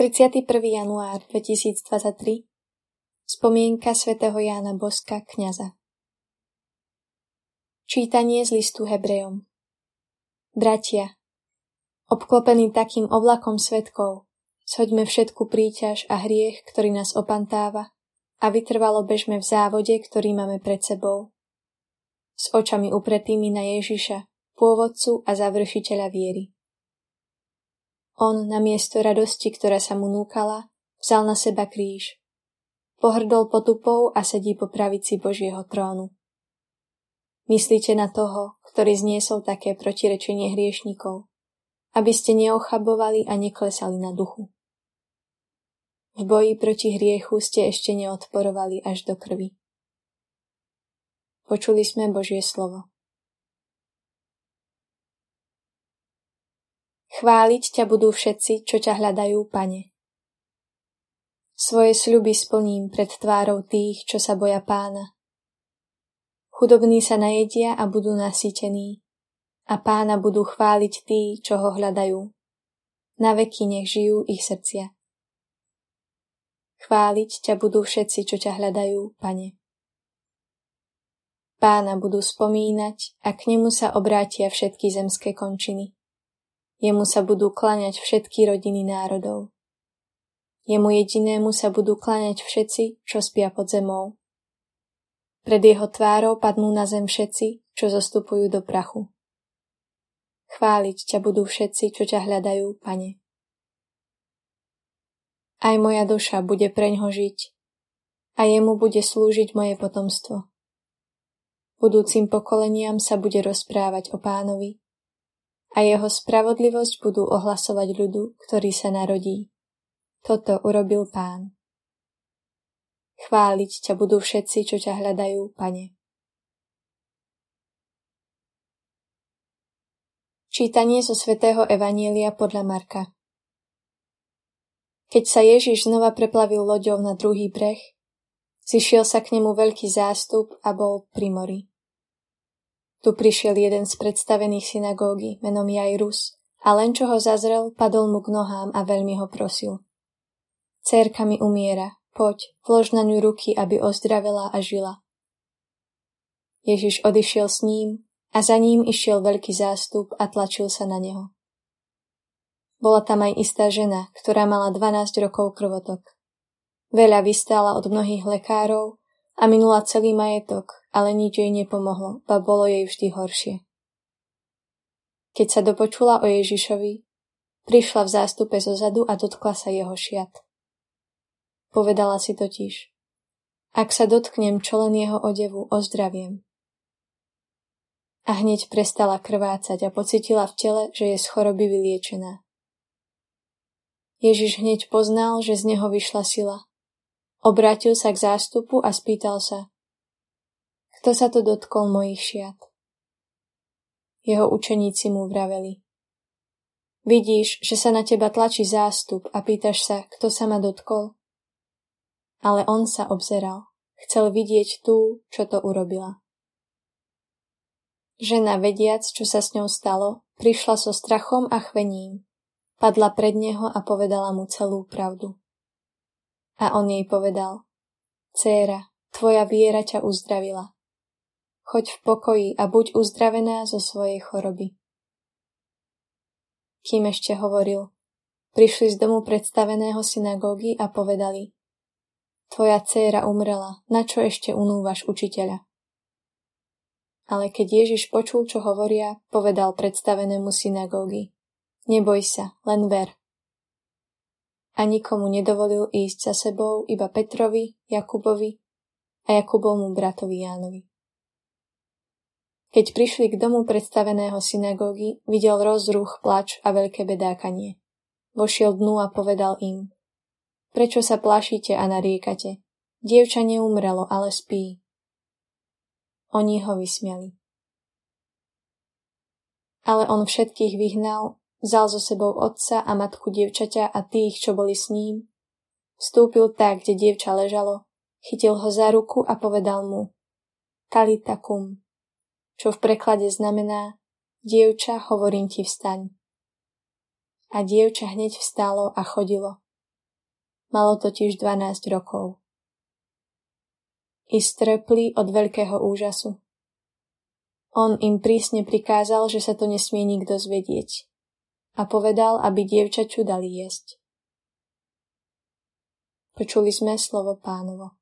31. január 2023 Spomienka svätého Jána Boska, kňaza Čítanie z listu Hebrejom Bratia, obklopení takým oblakom svetkov, shoďme všetku príťaž a hriech, ktorý nás opantáva a vytrvalo bežme v závode, ktorý máme pred sebou. S očami upretými na Ježiša, pôvodcu a završiteľa viery. On na miesto radosti, ktorá sa mu núkala, vzal na seba kríž. Pohrdol potupou a sedí po pravici Božieho trónu. Myslíte na toho, ktorý zniesol také protirečenie hriešnikov, aby ste neochabovali a neklesali na duchu. V boji proti hriechu ste ešte neodporovali až do krvi. Počuli sme Božie slovo. Chváliť ťa budú všetci, čo ťa hľadajú, pane. Svoje sľuby splním pred tvárou tých, čo sa boja pána. Chudobní sa najedia a budú nasýtení, a pána budú chváliť tí, čo ho hľadajú. Na veky nech žijú ich srdcia. Chváliť ťa budú všetci, čo ťa hľadajú, pane. Pána budú spomínať a k nemu sa obrátia všetky zemské končiny. Jemu sa budú klaňať všetky rodiny národov. Jemu jedinému sa budú klaňať všetci, čo spia pod zemou. Pred jeho tvárou padnú na zem všetci, čo zostupujú do prachu. Chváliť ťa budú všetci, čo ťa hľadajú, pane. Aj moja duša bude preňho žiť a jemu bude slúžiť moje potomstvo. Budúcim pokoleniam sa bude rozprávať o pánovi a jeho spravodlivosť budú ohlasovať ľudu, ktorý sa narodí. Toto urobil pán. Chváliť ťa budú všetci, čo ťa hľadajú, pane. Čítanie zo svätého Evanielia podľa Marka Keď sa Ježiš znova preplavil loďou na druhý breh, zišiel sa k nemu veľký zástup a bol pri mori. Tu prišiel jeden z predstavených synagógy menom Jairus a len čo ho zazrel, padol mu k nohám a veľmi ho prosil. Cérka mi umiera, poď, vlož na ňu ruky, aby ozdravela a žila. Ježiš odišiel s ním a za ním išiel veľký zástup a tlačil sa na neho. Bola tam aj istá žena, ktorá mala 12 rokov krvotok. Veľa vystála od mnohých lekárov a minula celý majetok, ale nič jej nepomohlo, ba bolo jej vždy horšie. Keď sa dopočula o Ježišovi, prišla v zástupe zo zadu a dotkla sa jeho šiat. Povedala si totiž, ak sa dotknem čo len jeho odevu, ozdraviem. A hneď prestala krvácať a pocitila v tele, že je z choroby vyliečená. Ježiš hneď poznal, že z neho vyšla sila. Obrátil sa k zástupu a spýtal sa, kto sa to dotkol mojich šiat? Jeho učeníci mu vraveli. Vidíš, že sa na teba tlačí zástup a pýtaš sa, kto sa ma dotkol? Ale on sa obzeral. Chcel vidieť tú, čo to urobila. Žena, vediac, čo sa s ňou stalo, prišla so strachom a chvením. Padla pred neho a povedala mu celú pravdu. A on jej povedal, Céra, tvoja viera ťa uzdravila choď v pokoji a buď uzdravená zo svojej choroby. Kým ešte hovoril, prišli z domu predstaveného synagógy a povedali Tvoja dcéra umrela, na čo ešte unúvaš učiteľa? Ale keď Ježiš počul, čo hovoria, povedal predstavenému synagógy Neboj sa, len ver. A nikomu nedovolil ísť za sebou, iba Petrovi, Jakubovi a Jakubovmu bratovi Jánovi. Keď prišli k domu predstaveného synagógy, videl rozruch, plač a veľké bedákanie. Vošiel dnu a povedal im, prečo sa plašíte a nariekate? Dievča neumrelo, ale spí. Oni ho vysmiali. Ale on všetkých vyhnal, vzal so sebou otca a matku dievčaťa a tých, čo boli s ním. Vstúpil tak, kde dievča ležalo, chytil ho za ruku a povedal mu Talitakum, čo v preklade znamená Dievča, hovorím ti vstaň. A dievča hneď vstalo a chodilo. Malo totiž 12 rokov. I strepli od veľkého úžasu. On im prísne prikázal, že sa to nesmie nikto zvedieť. A povedal, aby dievčaču dali jesť. Počuli sme slovo pánovo.